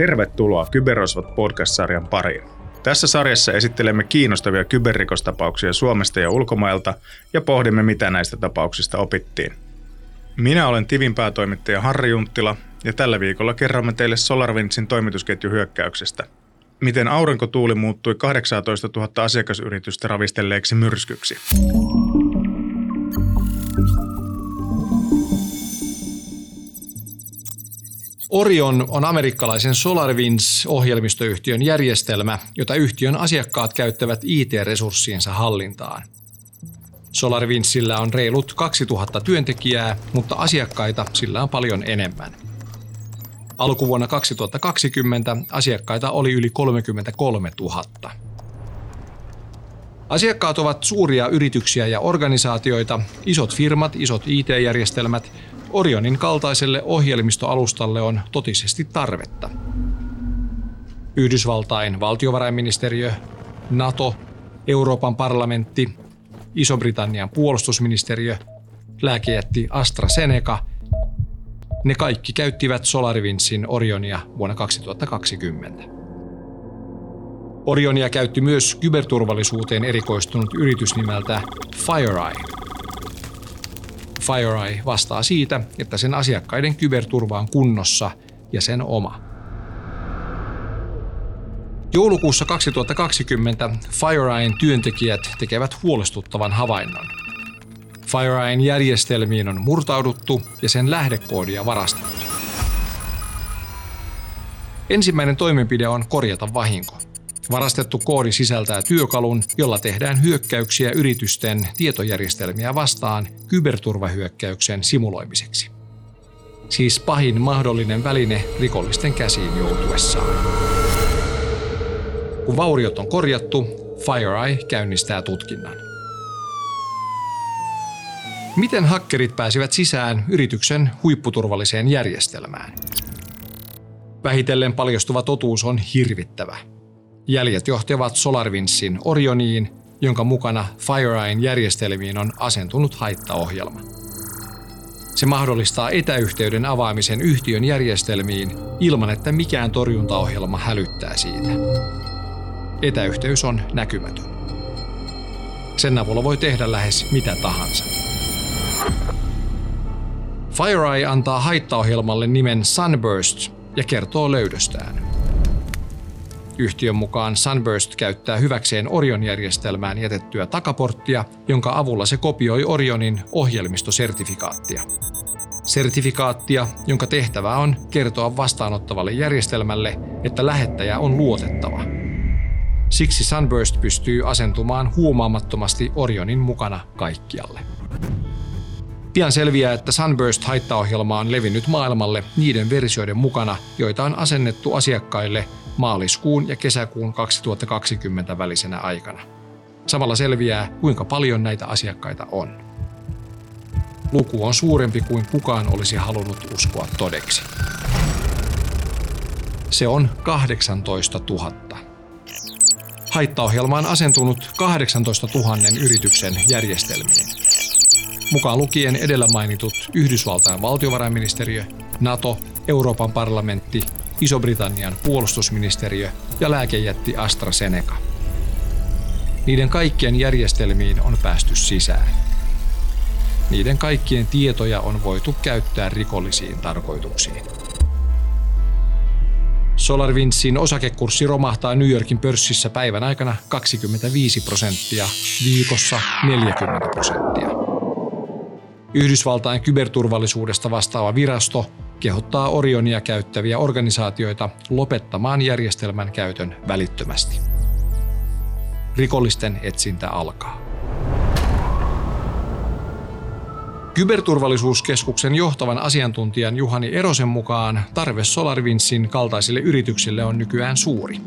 Tervetuloa Kyberosvat podcast-sarjan pariin. Tässä sarjassa esittelemme kiinnostavia kyberrikostapauksia Suomesta ja ulkomailta ja pohdimme, mitä näistä tapauksista opittiin. Minä olen Tivin päätoimittaja Harri Junttila ja tällä viikolla kerromme teille SolarWindsin toimitusketjuhyökkäyksestä. Miten aurinkotuuli muuttui 18 000 asiakasyritystä ravistelleeksi myrskyksi. Orion on amerikkalaisen SolarWinds-ohjelmistoyhtiön järjestelmä, jota yhtiön asiakkaat käyttävät IT-resurssiensa hallintaan. SolarWindsillä on reilut 2000 työntekijää, mutta asiakkaita sillä on paljon enemmän. Alkuvuonna 2020 asiakkaita oli yli 33 000. Asiakkaat ovat suuria yrityksiä ja organisaatioita, isot firmat, isot IT-järjestelmät Orionin kaltaiselle ohjelmistoalustalle on totisesti tarvetta. Yhdysvaltain valtiovarainministeriö, NATO, Euroopan parlamentti, Iso-Britannian puolustusministeriö, lääkejätti AstraZeneca, ne kaikki käyttivät SolarWindsin Orionia vuonna 2020. Orionia käytti myös kyberturvallisuuteen erikoistunut yritys nimeltä FireEye, FireEye vastaa siitä, että sen asiakkaiden kyberturva on kunnossa ja sen oma. Joulukuussa 2020 FireEyen työntekijät tekevät huolestuttavan havainnon. FireEyen järjestelmiin on murtauduttu ja sen lähdekoodia varastettu. Ensimmäinen toimenpide on korjata vahinko – Varastettu koodi sisältää työkalun, jolla tehdään hyökkäyksiä yritysten tietojärjestelmiä vastaan kyberturvahyökkäyksen simuloimiseksi. Siis pahin mahdollinen väline rikollisten käsiin joutuessaan. Kun vauriot on korjattu, FireEye käynnistää tutkinnan. Miten hakkerit pääsivät sisään yrityksen huipputurvalliseen järjestelmään? Vähitellen paljastuva totuus on hirvittävä – Jäljet johtavat SolarWindsin Orioniin, jonka mukana FireEyen järjestelmiin on asentunut haittaohjelma. Se mahdollistaa etäyhteyden avaamisen yhtiön järjestelmiin ilman, että mikään torjuntaohjelma hälyttää siitä. Etäyhteys on näkymätön. Sen avulla voi tehdä lähes mitä tahansa. FireEye antaa haittaohjelmalle nimen Sunburst ja kertoo löydöstään. Yhtiön mukaan Sunburst käyttää hyväkseen Orion-järjestelmään jätettyä takaporttia, jonka avulla se kopioi Orionin ohjelmistosertifikaattia. Sertifikaattia, jonka tehtävä on kertoa vastaanottavalle järjestelmälle, että lähettäjä on luotettava. Siksi Sunburst pystyy asentumaan huomaamattomasti Orionin mukana kaikkialle. Pian selviää, että Sunburst-haittaohjelma on levinnyt maailmalle niiden versioiden mukana, joita on asennettu asiakkaille maaliskuun ja kesäkuun 2020 välisenä aikana. Samalla selviää, kuinka paljon näitä asiakkaita on. Luku on suurempi kuin kukaan olisi halunnut uskoa todeksi. Se on 18 000. Haittaohjelma on asentunut 18 000 yrityksen järjestelmiin. Mukaan lukien edellä mainitut Yhdysvaltain valtiovarainministeriö, NATO, Euroopan parlamentti Iso-Britannian puolustusministeriö ja lääkejätti AstraZeneca. Niiden kaikkien järjestelmiin on päästy sisään. Niiden kaikkien tietoja on voitu käyttää rikollisiin tarkoituksiin. SolarWindsin osakekurssi romahtaa New Yorkin pörssissä päivän aikana 25 prosenttia, viikossa 40 prosenttia. Yhdysvaltain kyberturvallisuudesta vastaava virasto kehottaa Orionia käyttäviä organisaatioita lopettamaan järjestelmän käytön välittömästi. Rikollisten etsintä alkaa. Kyberturvallisuuskeskuksen johtavan asiantuntijan Juhani Erosen mukaan tarve SolarWindsin kaltaisille yrityksille on nykyään suuri.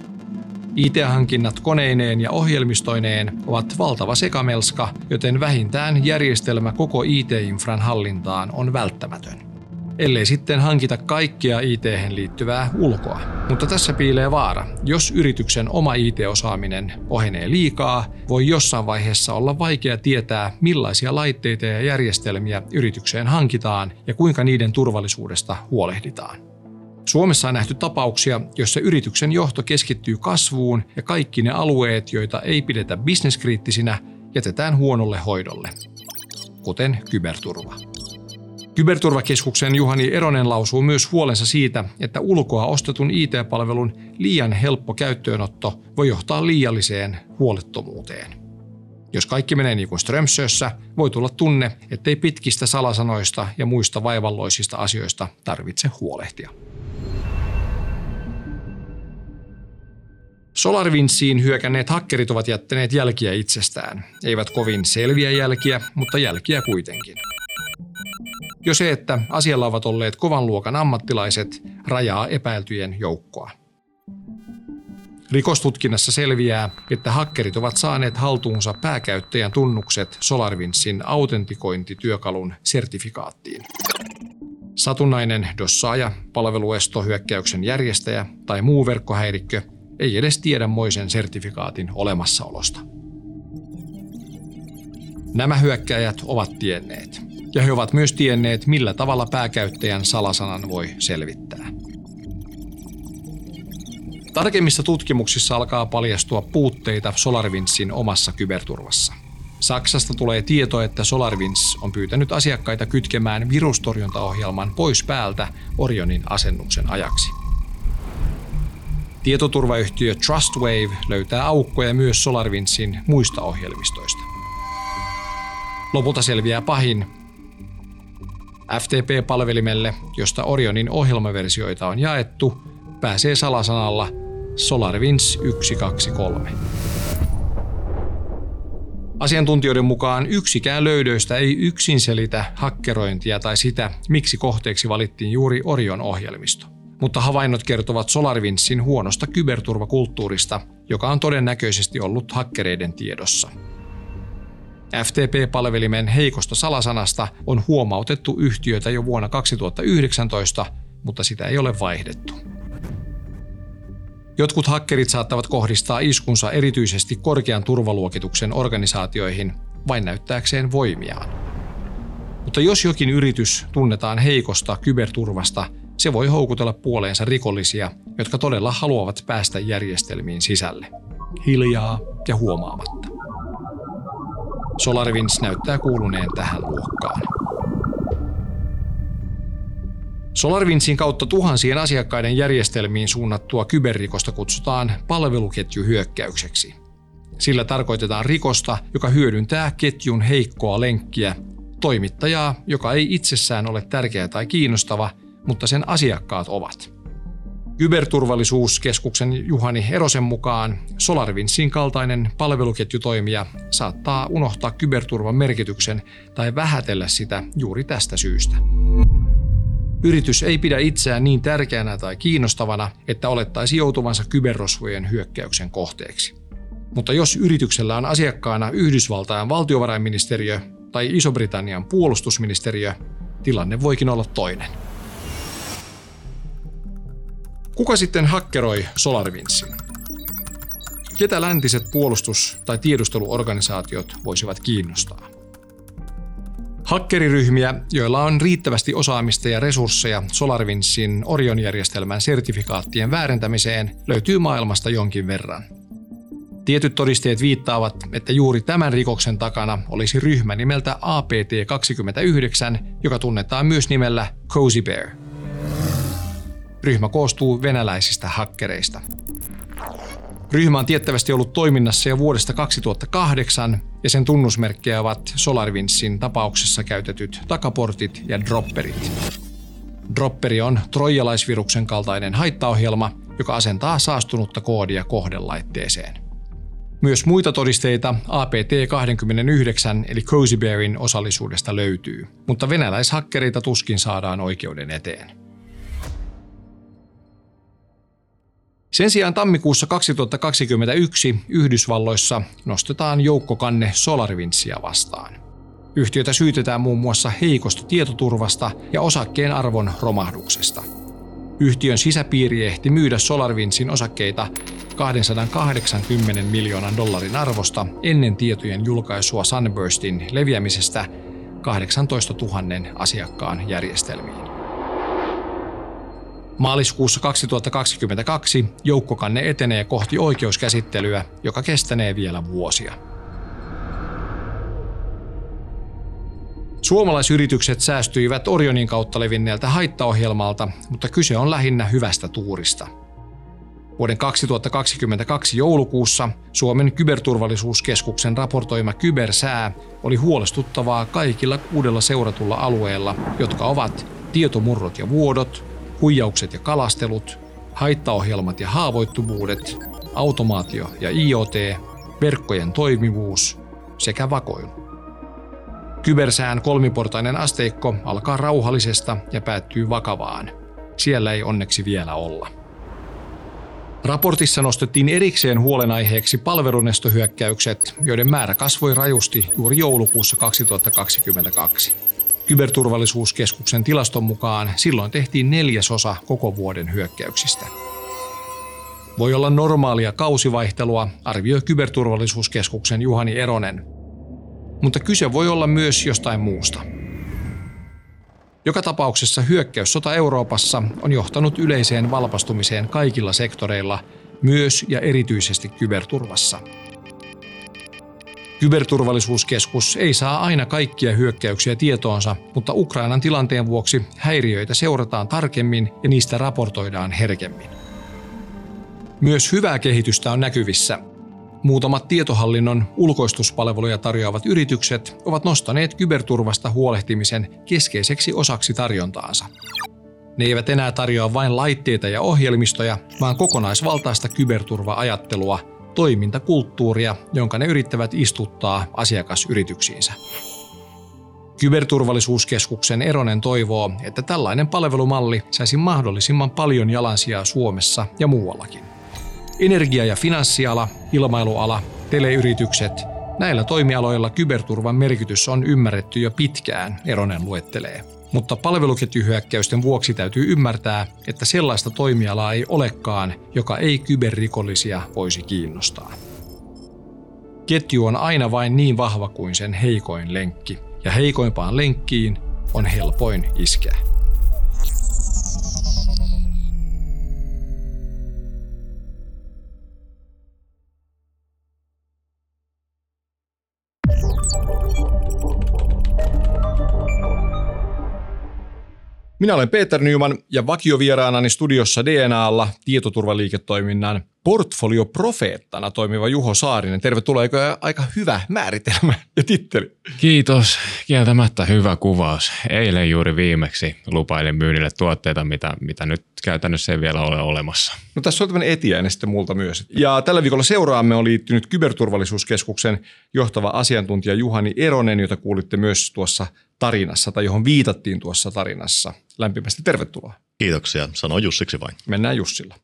IT-hankinnat koneineen ja ohjelmistoineen ovat valtava sekamelska, joten vähintään järjestelmä koko IT-infran hallintaan on välttämätön ellei sitten hankita kaikkea it liittyvää ulkoa. Mutta tässä piilee vaara. Jos yrityksen oma IT-osaaminen ohenee liikaa, voi jossain vaiheessa olla vaikea tietää, millaisia laitteita ja järjestelmiä yritykseen hankitaan ja kuinka niiden turvallisuudesta huolehditaan. Suomessa on nähty tapauksia, joissa yrityksen johto keskittyy kasvuun ja kaikki ne alueet, joita ei pidetä bisneskriittisinä, jätetään huonolle hoidolle, kuten kyberturva. Kyberturvakeskuksen Juhani Eronen lausuu myös huolensa siitä, että ulkoa ostetun IT-palvelun liian helppo käyttöönotto voi johtaa liialliseen huolettomuuteen. Jos kaikki menee niin kuin Strömsössä, voi tulla tunne, ettei pitkistä salasanoista ja muista vaivalloisista asioista tarvitse huolehtia. SolarWindsiin hyökänneet hakkerit ovat jättäneet jälkiä itsestään. Eivät kovin selviä jälkiä, mutta jälkiä kuitenkin. Jo se, että asialla ovat olleet kovan luokan ammattilaiset, rajaa epäiltyjen joukkoa. Rikostutkinnassa selviää, että hakkerit ovat saaneet haltuunsa pääkäyttäjän tunnukset SolarWindsin autentikointityökalun sertifikaattiin. Satunnainen dossaaja, palveluestohyökkäyksen järjestäjä tai muu verkkohäirikkö ei edes tiedä moisen sertifikaatin olemassaolosta. Nämä hyökkäjät ovat tienneet, ja he ovat myös tienneet, millä tavalla pääkäyttäjän salasanan voi selvittää. Tarkemmissa tutkimuksissa alkaa paljastua puutteita SolarWindsin omassa kyberturvassa. Saksasta tulee tieto, että SolarWinds on pyytänyt asiakkaita kytkemään virustorjuntaohjelman pois päältä Orionin asennuksen ajaksi. Tietoturvayhtiö Trustwave löytää aukkoja myös SolarWindsin muista ohjelmistoista. Lopulta selviää pahin. FTP-palvelimelle, josta Orionin ohjelmaversioita on jaettu, pääsee salasanalla SolarWinds 123. Asiantuntijoiden mukaan yksikään löydöistä ei yksin selitä hakkerointia tai sitä, miksi kohteeksi valittiin juuri Orion ohjelmisto. Mutta havainnot kertovat SolarWindsin huonosta kyberturvakulttuurista, joka on todennäköisesti ollut hakkereiden tiedossa. FTP-palvelimen heikosta salasanasta on huomautettu yhtiötä jo vuonna 2019, mutta sitä ei ole vaihdettu. Jotkut hakkerit saattavat kohdistaa iskunsa erityisesti korkean turvaluokituksen organisaatioihin vain näyttääkseen voimiaan. Mutta jos jokin yritys tunnetaan heikosta kyberturvasta, se voi houkutella puoleensa rikollisia, jotka todella haluavat päästä järjestelmiin sisälle. Hiljaa ja huomaamatta. SolarWinds näyttää kuuluneen tähän luokkaan. SolarWindsin kautta tuhansien asiakkaiden järjestelmiin suunnattua kyberrikosta kutsutaan palveluketjuhyökkäykseksi. Sillä tarkoitetaan rikosta, joka hyödyntää ketjun heikkoa lenkkiä, toimittajaa, joka ei itsessään ole tärkeä tai kiinnostava, mutta sen asiakkaat ovat. Kyberturvallisuuskeskuksen Juhani Erosen mukaan SolarWindsin kaltainen palveluketjutoimija saattaa unohtaa kyberturvan merkityksen tai vähätellä sitä juuri tästä syystä. Yritys ei pidä itseään niin tärkeänä tai kiinnostavana, että olettaisi joutuvansa kyberrosvojen hyökkäyksen kohteeksi. Mutta jos yrityksellä on asiakkaana Yhdysvaltain valtiovarainministeriö tai Iso-Britannian puolustusministeriö, tilanne voikin olla toinen. Kuka sitten hakkeroi SolarWindsin? Ketä läntiset puolustus- tai tiedusteluorganisaatiot voisivat kiinnostaa? Hakkeriryhmiä, joilla on riittävästi osaamista ja resursseja SolarWindsin Orion-järjestelmän sertifikaattien väärentämiseen, löytyy maailmasta jonkin verran. Tietyt todisteet viittaavat, että juuri tämän rikoksen takana olisi ryhmä nimeltä APT29, joka tunnetaan myös nimellä Cozy Bear. Ryhmä koostuu venäläisistä hakkereista. Ryhmä on ollut toiminnassa jo vuodesta 2008 ja sen tunnusmerkkejä ovat SolarWindsin tapauksessa käytetyt takaportit ja dropperit. Dropperi on trojalaisviruksen kaltainen haittaohjelma, joka asentaa saastunutta koodia kohdelaitteeseen. Myös muita todisteita APT-29 eli Cozy Bearin osallisuudesta löytyy, mutta venäläishakkereita tuskin saadaan oikeuden eteen. Sen sijaan tammikuussa 2021 Yhdysvalloissa nostetaan joukkokanne SolarWindsia vastaan. Yhtiötä syytetään muun muassa heikosta tietoturvasta ja osakkeen arvon romahduksesta. Yhtiön sisäpiiri ehti myydä SolarWindsin osakkeita 280 miljoonan dollarin arvosta ennen tietojen julkaisua Sunburstin leviämisestä 18 000 asiakkaan järjestelmiin. Maaliskuussa 2022 joukkokanne etenee kohti oikeuskäsittelyä, joka kestänee vielä vuosia. Suomalaisyritykset säästyivät Orionin kautta levinneeltä haittaohjelmalta, mutta kyse on lähinnä hyvästä tuurista. Vuoden 2022 joulukuussa Suomen kyberturvallisuuskeskuksen raportoima kybersää oli huolestuttavaa kaikilla kuudella seuratulla alueella, jotka ovat tietomurrot ja vuodot, huijaukset ja kalastelut, haittaohjelmat ja haavoittuvuudet, automaatio ja IoT, verkkojen toimivuus sekä vakoilu. Kybersään kolmiportainen asteikko alkaa rauhallisesta ja päättyy vakavaan. Siellä ei onneksi vielä olla. Raportissa nostettiin erikseen huolenaiheeksi palvelunestohyökkäykset, joiden määrä kasvoi rajusti juuri joulukuussa 2022. Kyberturvallisuuskeskuksen tilaston mukaan silloin tehtiin neljäsosa koko vuoden hyökkäyksistä. Voi olla normaalia kausivaihtelua, arvioi Kyberturvallisuuskeskuksen Juhani Eronen – mutta kyse voi olla myös jostain muusta. Joka tapauksessa hyökkäyssota Euroopassa on johtanut yleiseen valpastumiseen kaikilla sektoreilla, myös ja erityisesti kyberturvassa. Kyberturvallisuuskeskus ei saa aina kaikkia hyökkäyksiä tietoonsa, mutta Ukrainan tilanteen vuoksi häiriöitä seurataan tarkemmin ja niistä raportoidaan herkemmin. Myös hyvää kehitystä on näkyvissä, Muutamat tietohallinnon ulkoistuspalveluja tarjoavat yritykset ovat nostaneet kyberturvasta huolehtimisen keskeiseksi osaksi tarjontaansa. Ne eivät enää tarjoa vain laitteita ja ohjelmistoja, vaan kokonaisvaltaista kyberturva-ajattelua, toimintakulttuuria, jonka ne yrittävät istuttaa asiakasyrityksiinsä. Kyberturvallisuuskeskuksen Eronen toivoo, että tällainen palvelumalli saisi mahdollisimman paljon jalansijaa Suomessa ja muuallakin. Energia- ja finanssiala, ilmailuala, teleyritykset, näillä toimialoilla kyberturvan merkitys on ymmärretty jo pitkään, Eronen luettelee. Mutta palveluketjuhyökkäysten vuoksi täytyy ymmärtää, että sellaista toimialaa ei olekaan, joka ei kyberrikollisia voisi kiinnostaa. Ketju on aina vain niin vahva kuin sen heikoin lenkki, ja heikoimpaan lenkkiin on helpoin iskeä. Minä olen Peter Nyman ja vakiovieraanani studiossa DNAlla tietoturvaliiketoiminnan portfolioprofeettana toimiva Juho Saarinen. Tervetuloa, eikö aika hyvä määritelmä ja titteli? Kiitos. Kieltämättä hyvä kuvaus. Eilen juuri viimeksi lupailin myynnille tuotteita, mitä, mitä nyt käytännössä ei vielä ole olemassa. No tässä on tämmöinen etiäinen sitten multa myös. Ja tällä viikolla seuraamme on liittynyt Kyberturvallisuuskeskuksen johtava asiantuntija Juhani Eronen, jota kuulitte myös tuossa tarinassa tai johon viitattiin tuossa tarinassa. Lämpimästi tervetuloa. Kiitoksia. Sano Jussiksi vain. Mennään Jussilla.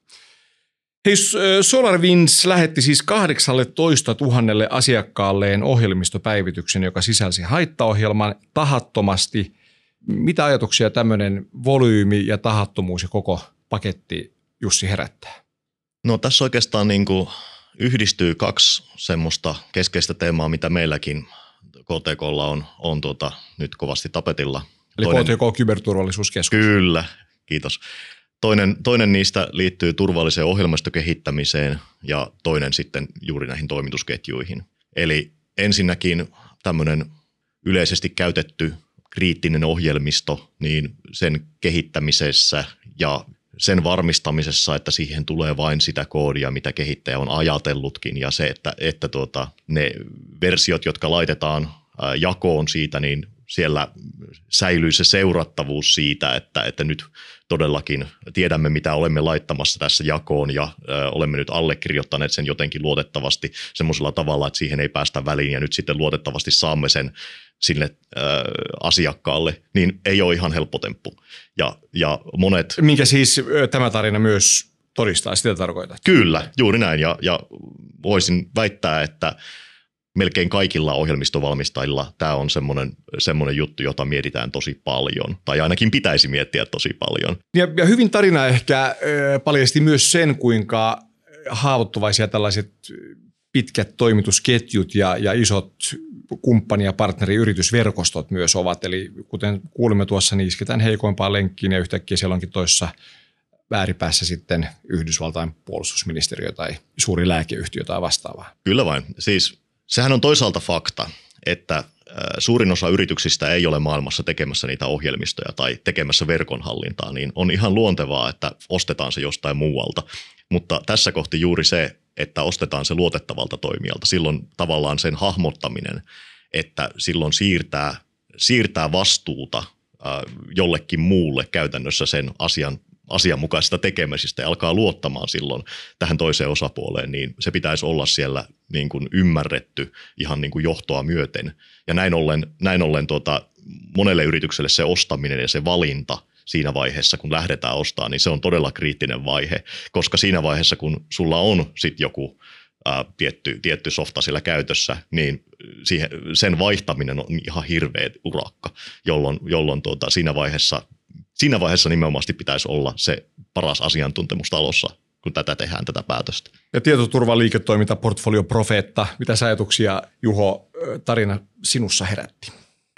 Hei, SolarWinds lähetti siis 18 000 asiakkaalleen ohjelmistopäivityksen, joka sisälsi haittaohjelman tahattomasti. Mitä ajatuksia tämmöinen volyymi ja tahattomuus ja koko paketti Jussi herättää? No tässä oikeastaan niin kuin yhdistyy kaksi semmoista keskeistä teemaa, mitä meilläkin KTKlla on, on tuota, nyt kovasti tapetilla. Eli Toinen, KTK Kyberturvallisuuskeskus. Kyllä, kiitos. Toinen, toinen niistä liittyy turvalliseen ohjelmistokehittämiseen ja toinen sitten juuri näihin toimitusketjuihin. Eli ensinnäkin tämmöinen yleisesti käytetty kriittinen ohjelmisto, niin sen kehittämisessä ja sen varmistamisessa, että siihen tulee vain sitä koodia, mitä kehittäjä on ajatellutkin ja se, että, että tuota, ne versiot, jotka laitetaan jakoon siitä, niin siellä säilyy se seurattavuus siitä, että, että nyt todellakin tiedämme, mitä olemme laittamassa tässä jakoon ja ö, olemme nyt allekirjoittaneet sen jotenkin luotettavasti semmoisella tavalla, että siihen ei päästä väliin ja nyt sitten luotettavasti saamme sen sille ö, asiakkaalle, niin ei ole ihan helppo temppu. Ja, ja monet... Minkä siis tämä tarina myös todistaa, sitä tarkoittaa? Kyllä, juuri näin ja, ja voisin väittää, että melkein kaikilla ohjelmistovalmistajilla tämä on semmoinen, semmoinen juttu, jota mietitään tosi paljon, tai ainakin pitäisi miettiä tosi paljon. Ja, ja hyvin tarina ehkä äh, paljasti myös sen, kuinka haavoittuvaisia tällaiset pitkät toimitusketjut ja, ja isot kumppani- ja partneriyritysverkostot myös ovat. Eli kuten kuulimme tuossa, niin isketään heikoimpaan lenkkiin ja yhtäkkiä siellä onkin toissa ääripäässä sitten Yhdysvaltain puolustusministeriö tai suuri lääkeyhtiö tai vastaavaa. Kyllä vain. Siis sehän on toisaalta fakta, että suurin osa yrityksistä ei ole maailmassa tekemässä niitä ohjelmistoja tai tekemässä verkonhallintaa, niin on ihan luontevaa, että ostetaan se jostain muualta. Mutta tässä kohti juuri se, että ostetaan se luotettavalta toimijalta, silloin tavallaan sen hahmottaminen, että silloin siirtää, siirtää vastuuta jollekin muulle käytännössä sen asian asianmukaisista tekemisistä ja alkaa luottamaan silloin tähän toiseen osapuoleen, niin se pitäisi olla siellä niin kuin ymmärretty ihan niin kuin johtoa myöten. Ja näin ollen, näin ollen tuota, monelle yritykselle se ostaminen ja se valinta siinä vaiheessa, kun lähdetään ostamaan, niin se on todella kriittinen vaihe, koska siinä vaiheessa, kun sulla on sitten joku ää, tietty, tietty softa siellä käytössä, niin siihen, sen vaihtaminen on ihan hirveä urakka, jolloin, jolloin tuota, siinä vaiheessa siinä vaiheessa nimenomaan pitäisi olla se paras asiantuntemus talossa, kun tätä tehdään, tätä päätöstä. Ja tietoturvaliiketoiminta, portfolio profeetta, mitä ajatuksia Juho tarina sinussa herätti?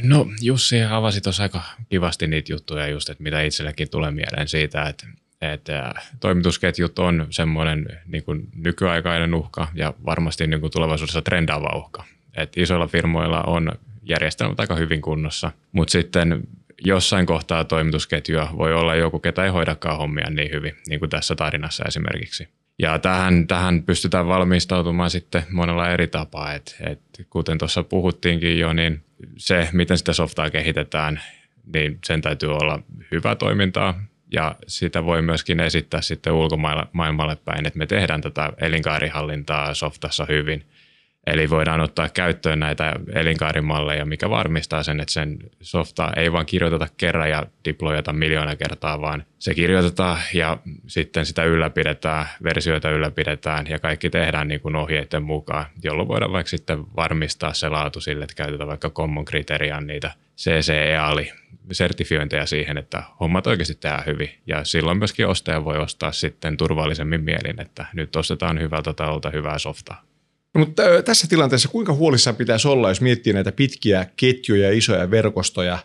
No Jussi avasi tuossa aika kivasti niitä juttuja just, että mitä itsellekin tulee mieleen siitä, että, että toimitusketjut on semmoinen niin kuin nykyaikainen uhka ja varmasti niin kuin tulevaisuudessa trendaava uhka. että isoilla firmoilla on järjestelmät aika hyvin kunnossa, mutta sitten jossain kohtaa toimitusketjua voi olla joku, ketä ei hoidakaan hommia niin hyvin, niin kuin tässä tarinassa esimerkiksi. Ja tähän, tähän pystytään valmistautumaan sitten monella eri tapaa. Et, et kuten tuossa puhuttiinkin jo, niin se, miten sitä softaa kehitetään, niin sen täytyy olla hyvä toimintaa. Ja sitä voi myöskin esittää sitten ulkomaailmalle päin, että me tehdään tätä elinkaarihallintaa softassa hyvin – Eli voidaan ottaa käyttöön näitä elinkaarimalleja, mikä varmistaa sen, että sen softa ei vaan kirjoiteta kerran ja deployata miljoona kertaa, vaan se kirjoitetaan ja sitten sitä ylläpidetään, versioita ylläpidetään ja kaikki tehdään niin kuin ohjeiden mukaan, jolloin voidaan vaikka sitten varmistaa se laatu sille, että käytetään vaikka common kriterian niitä CCEALI sertifiointeja siihen, että hommat oikeasti tehdään hyvin. Ja silloin myöskin ostaja voi ostaa sitten turvallisemmin mielin, että nyt ostetaan hyvältä talolta hyvää softaa. Mutta tässä tilanteessa kuinka huolissaan pitäisi olla, jos miettii näitä pitkiä ketjuja ja isoja verkostoja,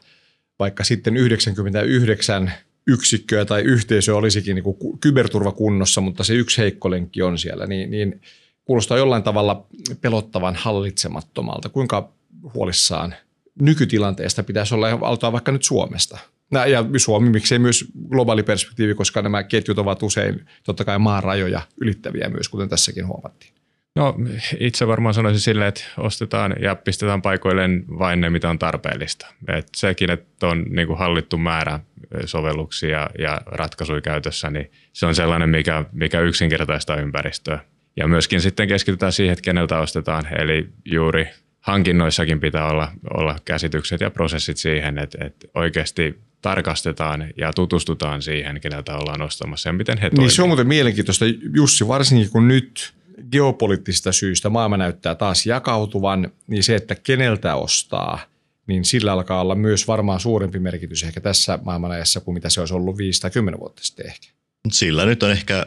vaikka sitten 99 yksikköä tai yhteisö olisikin niin kuin kyberturvakunnossa, mutta se yksi heikko lenkki on siellä, niin, niin kuulostaa jollain tavalla pelottavan hallitsemattomalta. Kuinka huolissaan nykytilanteesta pitäisi olla, ja vaikka nyt Suomesta? Ja Suomi, miksei myös globaali perspektiivi, koska nämä ketjut ovat usein totta kai maan rajoja ylittäviä myös, kuten tässäkin huomattiin. No itse varmaan sanoisin silleen, että ostetaan ja pistetään paikoilleen vain ne, mitä on tarpeellista. Et sekin, että on niin kuin hallittu määrä sovelluksia ja ratkaisuja käytössä, niin se on sellainen, mikä, mikä yksinkertaistaa ympäristöä. Ja myöskin sitten keskitytään siihen, että keneltä ostetaan. Eli juuri hankinnoissakin pitää olla, olla käsitykset ja prosessit siihen, että, että oikeasti tarkastetaan ja tutustutaan siihen, keneltä ollaan ostamassa ja miten he Niin se on muuten mielenkiintoista, Jussi, varsinkin kun nyt geopoliittisista syistä maailma näyttää taas jakautuvan, niin se, että keneltä ostaa, niin sillä alkaa olla myös varmaan suurempi merkitys ehkä tässä maailmanajassa kuin mitä se olisi ollut 5 tai 10 vuotta sitten ehkä. Sillä nyt on ehkä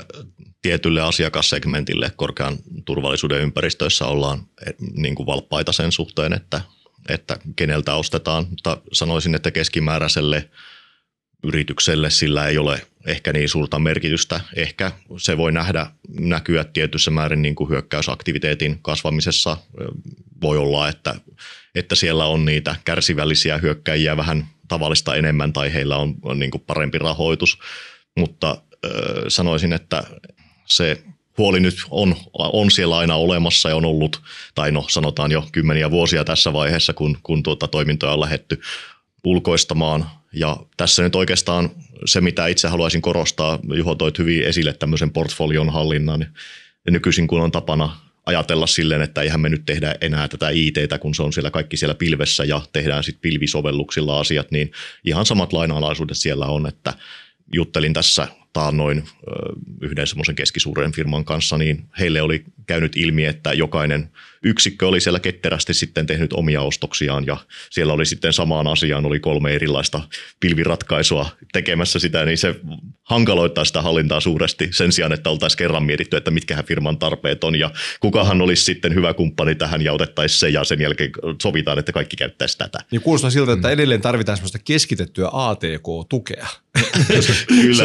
tietylle asiakassegmentille korkean turvallisuuden ympäristöissä ollaan eh, niin kuin valppaita sen suhteen, että, että keneltä ostetaan, mutta sanoisin, että keskimääräiselle yritykselle sillä ei ole ehkä niin suurta merkitystä. Ehkä se voi nähdä, näkyä tietyssä määrin niin kuin hyökkäysaktiviteetin kasvamisessa. Voi olla, että, että siellä on niitä kärsivällisiä hyökkäjiä vähän tavallista enemmän tai heillä on, on niin kuin parempi rahoitus, mutta äh, sanoisin, että se huoli nyt on, on siellä aina olemassa ja on ollut, tai no sanotaan jo kymmeniä vuosia tässä vaiheessa, kun, kun tuota toimintoja on lähetty ulkoistamaan. Ja tässä nyt oikeastaan se, mitä itse haluaisin korostaa, Juho toit hyvin esille tämmöisen portfolion hallinnan. Ja nykyisin kun on tapana ajatella silleen, että eihän me nyt tehdä enää tätä ITtä, kun se on siellä kaikki siellä pilvessä ja tehdään sitten pilvisovelluksilla asiat, niin ihan samat lainalaisuudet siellä on, että juttelin tässä taannoin yhden semmoisen keskisuuren firman kanssa, niin heille oli käynyt ilmi, että jokainen yksikkö oli siellä ketterästi sitten tehnyt omia ostoksiaan ja siellä oli sitten samaan asiaan oli kolme erilaista pilviratkaisua tekemässä sitä, niin se hankaloittaa sitä hallintaa suuresti sen sijaan, että oltaisiin kerran mietitty, että mitkähän firman tarpeet on ja kukahan olisi sitten hyvä kumppani tähän ja otettaisiin se ja sen jälkeen sovitaan, että kaikki käyttäisi tätä. Niin kuulostaa siltä, että edelleen tarvitaan semmoista keskitettyä ATK-tukea kyllä,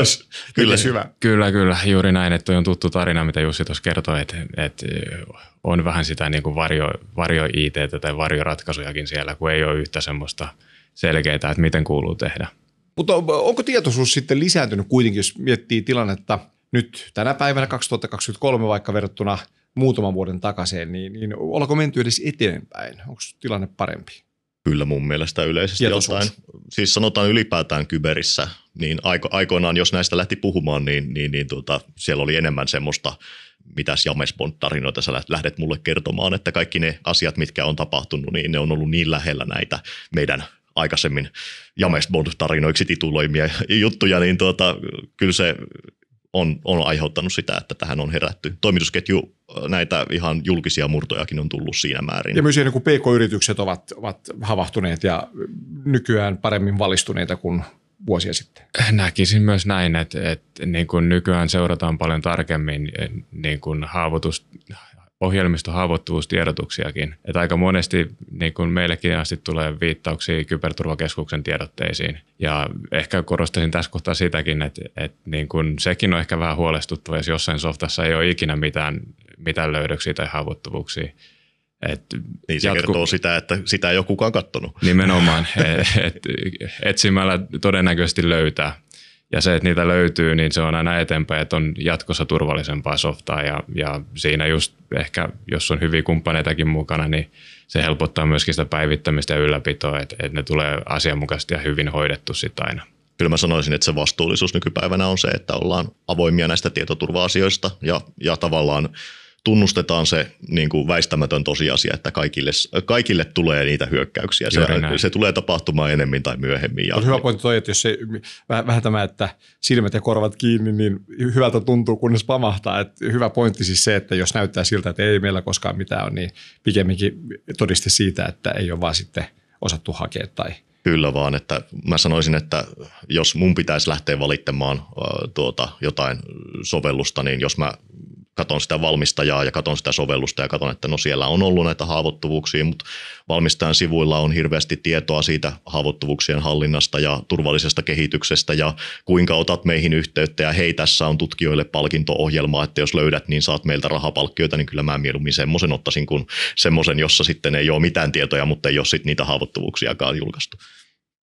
kyllä. Hyvä. Kyllä, kyllä. Juuri näin, että on tuttu tarina, mitä Jussi tuossa kertoi, että, että on vähän sitä niin kuin varjo, varjo it tai varjoratkaisujakin siellä, kun ei ole yhtä semmoista selkeää, että miten kuuluu tehdä. Mutta onko tietoisuus sitten lisääntynyt kuitenkin, jos miettii tilannetta nyt tänä päivänä 2023 vaikka verrattuna muutaman vuoden takaisin, niin, niin ollaanko menty edes eteenpäin? Onko tilanne parempi? Kyllä mun mielestä yleisesti jotain. Siis sanotaan ylipäätään kyberissä, niin aiko, aikoinaan jos näistä lähti puhumaan, niin, niin, niin tuota, siellä oli enemmän semmoista, mitäs Jamesbond-tarinoita sä lähdet mulle kertomaan, että kaikki ne asiat, mitkä on tapahtunut, niin ne on ollut niin lähellä näitä meidän aikaisemmin Jamesbond-tarinoiksi tituloimia juttuja, niin tuota, kyllä se on, on aiheuttanut sitä, että tähän on herätty. Toimitusketju näitä ihan julkisia murtojakin on tullut siinä määrin. Ja myös niin kuin PK-yritykset ovat, ovat havahtuneet ja nykyään paremmin valistuneita kuin vuosia sitten. Näkisin myös näin, että, että niin kuin nykyään seurataan paljon tarkemmin niin kuin haavoitus, ohjelmistohaavoittuvuustiedotuksiakin. Että aika monesti niin kuin meillekin asti tulee viittauksia kyberturvakeskuksen tiedotteisiin. Ja ehkä korostaisin tässä kohtaa sitäkin, että, että niin kuin sekin on ehkä vähän huolestuttava, jos jossain softassa ei ole ikinä mitään, mitään löydöksiä tai haavoittuvuuksia. Et niin se jatku... kertoo sitä, että sitä ei ole kukaan katsonut. Nimenomaan. et, et, etsimällä todennäköisesti löytää. Ja se, että niitä löytyy, niin se on aina eteenpäin, että on jatkossa turvallisempaa softaa. Ja, ja siinä just ehkä, jos on hyviä kumppaneitakin mukana, niin se helpottaa myöskin sitä päivittämistä ja ylläpitoa, että, että ne tulee asianmukaisesti ja hyvin hoidettu sitten aina. Kyllä mä sanoisin, että se vastuullisuus nykypäivänä on se, että ollaan avoimia näistä tietoturva-asioista ja, ja tavallaan – tunnustetaan se niin kuin väistämätön tosiasia, että kaikille, kaikille tulee niitä hyökkäyksiä. Se, se tulee tapahtumaan enemmän tai myöhemmin. Ja... On hyvä pointti toi, että jos se, vähän, vähän tämä, että silmät ja korvat kiinni, niin hyvältä tuntuu, kunnes pamahtaa. Että hyvä pointti siis se, että jos näyttää siltä, että ei meillä koskaan mitään ole, niin pikemminkin todiste siitä, että ei ole vaan sitten osattu hakea tai Kyllä vaan, että mä sanoisin, että jos mun pitäisi lähteä valittamaan tuota, jotain sovellusta, niin jos mä katon sitä valmistajaa ja katon sitä sovellusta ja katon, että no siellä on ollut näitä haavoittuvuuksia, mutta valmistajan sivuilla on hirveästi tietoa siitä haavoittuvuuksien hallinnasta ja turvallisesta kehityksestä ja kuinka otat meihin yhteyttä ja hei tässä on tutkijoille palkinto-ohjelma, että jos löydät niin saat meiltä rahapalkkioita, niin kyllä mä mieluummin semmoisen ottaisin kuin semmoisen, jossa sitten ei ole mitään tietoja, mutta ei ole sitten niitä haavoittuvuuksiakaan julkaistu.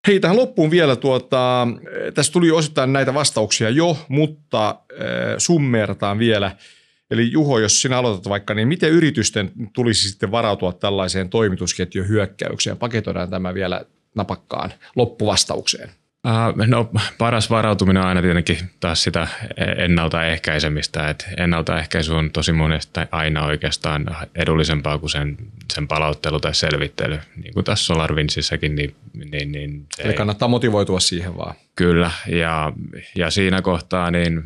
Hei, tähän loppuun vielä, tuota, tässä tuli osittain näitä vastauksia jo, mutta äh, summertaan vielä – Eli Juho, jos sinä aloitat vaikka, niin miten yritysten tulisi sitten varautua tällaiseen toimitusketjun hyökkäykseen? Paketoidaan tämä vielä napakkaan loppuvastaukseen. No paras varautuminen on aina tietenkin taas sitä ennaltaehkäisemistä, että ennaltaehkäisy on tosi monesti aina oikeastaan edullisempaa kuin sen, sen palauttelu tai selvittely. Niin kuin tässä SolarWindsissäkin, niin, niin, niin Eli kannattaa motivoitua siihen vaan. Kyllä, ja, ja siinä kohtaa niin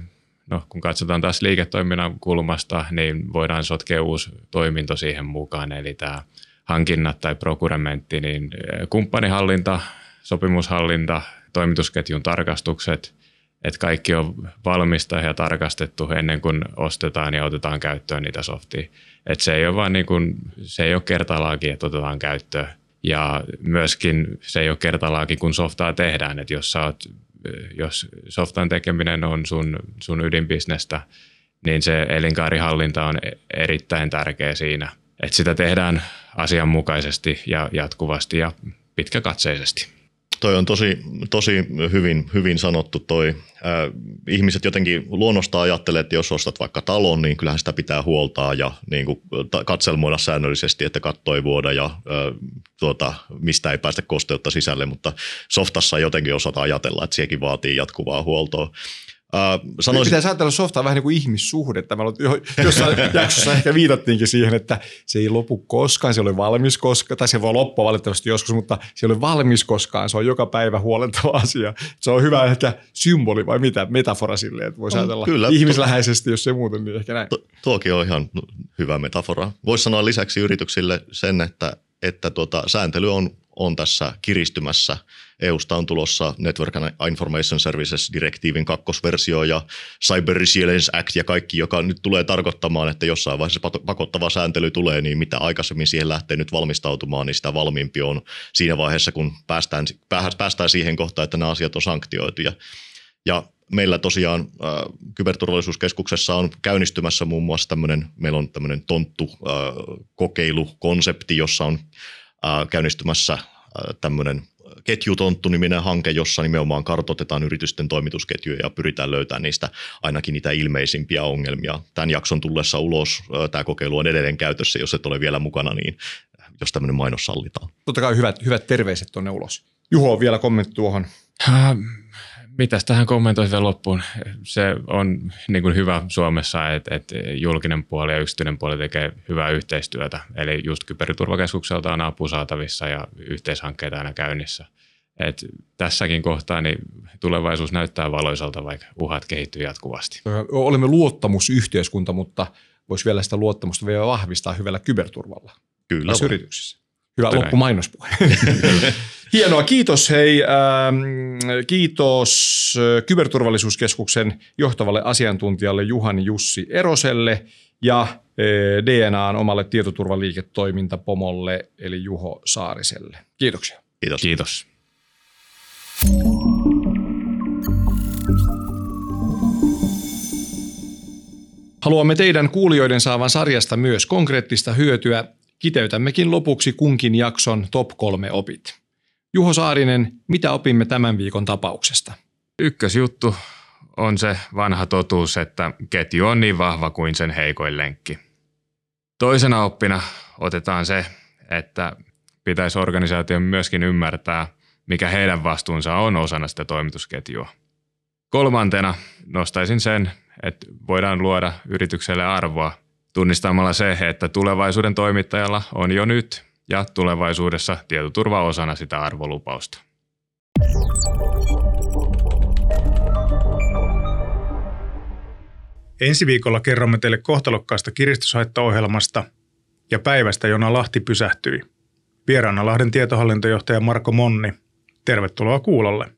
no, kun katsotaan taas liiketoiminnan kulmasta, niin voidaan sotkea uusi toiminto siihen mukaan, eli tämä hankinnat tai prokurementti, niin eh, kumppanihallinta, sopimushallinta, toimitusketjun tarkastukset, että kaikki on valmista ja tarkastettu ennen kuin ostetaan ja otetaan käyttöön niitä softia. Että se ei ole vaan niin kuin, se ei ole kertalaakin, että otetaan käyttöön. Ja myöskin se ei ole kertalaakin, kun softaa tehdään. Että jos sä oot jos softan tekeminen on sun, sun ydinbisnestä, niin se elinkaarihallinta on erittäin tärkeä siinä, että sitä tehdään asianmukaisesti ja jatkuvasti ja pitkäkatseisesti. Toi on tosi, tosi hyvin, hyvin sanottu toi. Äh, ihmiset jotenkin luonnosta ajattelee, että jos ostat vaikka talon, niin kyllähän sitä pitää huoltaa ja niin kuin, katselmoida säännöllisesti, että katto ei vuoda ja äh, tuota, mistä ei päästä kosteutta sisälle, mutta softassa jotenkin osata ajatella, että sekin vaatii jatkuvaa huoltoa. Uh, sanoisin... Pitäisi ajatella softaa vähän niin kuin ihmissuhdetta. Jossain jaksossa ehkä viitattiinkin siihen, että se ei lopu koskaan, se oli valmis koskaan, tai se voi loppua valitettavasti joskus, mutta se oli valmis koskaan, se on joka päivä huolentava asia. Se on hyvä ehkä symboli vai mitä, metafora silleen, että voisi ajatella kyllä, ihmisläheisesti, jos se muuten, niin ehkä näin. Tuokin on ihan hyvä metafora. Voisi sanoa lisäksi yrityksille sen, että, että tuota, sääntely on on tässä kiristymässä. EUsta on tulossa Network Information Services direktiivin kakkosversio ja Cyber Resilience Act ja kaikki, joka nyt tulee tarkoittamaan, että jossain vaiheessa pakottava sääntely tulee, niin mitä aikaisemmin siihen lähtee nyt valmistautumaan, niin sitä valmiimpi on siinä vaiheessa, kun päästään, päästään siihen kohtaan, että nämä asiat on sanktioitu. Ja meillä tosiaan äh, kyberturvallisuuskeskuksessa on käynnistymässä muun muassa tämmöinen, meillä on tämmöinen tonttu-kokeilukonsepti, jossa on äh, käynnistymässä äh, tämmöinen ketjutonttu-niminen hanke, jossa nimenomaan kartoitetaan yritysten toimitusketjuja ja pyritään löytämään niistä ainakin niitä ilmeisimpiä ongelmia. Tämän jakson tullessa ulos tämä kokeilu on edelleen käytössä, jos et ole vielä mukana, niin jos tämmöinen mainos sallitaan. Totta kai hyvät, hyvät terveiset tuonne ulos. Juho, vielä kommentti tuohon. Äh, mitäs tähän kommentoisi vielä loppuun? Se on niin kuin hyvä Suomessa, että, että julkinen puoli ja yksityinen puoli tekee hyvää yhteistyötä. Eli just kyberturvakeskukselta on apu saatavissa ja yhteishankkeita aina käynnissä. Et tässäkin kohtaa niin tulevaisuus näyttää valoisalta, vaikka uhat kehittyy jatkuvasti. Olemme luottamusyhteiskunta, mutta voisi vielä sitä luottamusta vielä vahvistaa hyvällä kyberturvalla. Kyllä. yrityksissä. Hyvä Tänään. loppumainospue. Hienoa, kiitos hei. Ähm, kiitos äh, Kyberturvallisuuskeskuksen johtavalle asiantuntijalle Juhani Jussi Eroselle ja äh, DNAn omalle tietoturvaliiketoimintapomolle eli Juho Saariselle. Kiitoksia. Kiitos. Kiitos. Haluamme teidän kuulijoiden saavan sarjasta myös konkreettista hyötyä. Kiteytämmekin lopuksi kunkin jakson top kolme opit. Juho Saarinen, mitä opimme tämän viikon tapauksesta? Ykkösjuttu on se vanha totuus, että ketju on niin vahva kuin sen heikoin lenkki. Toisena oppina otetaan se, että pitäisi organisaation myöskin ymmärtää, mikä heidän vastuunsa on osana sitä toimitusketjua. Kolmantena nostaisin sen, että voidaan luoda yritykselle arvoa tunnistamalla se, että tulevaisuuden toimittajalla on jo nyt ja tulevaisuudessa tietoturva osana sitä arvolupausta. Ensi viikolla kerromme teille kohtalokkaasta kiristyshaittaohjelmasta ja päivästä, jona Lahti pysähtyi. Vieraana Lahden tietohallintojohtaja Marko Monni. Tervetuloa kuulolle.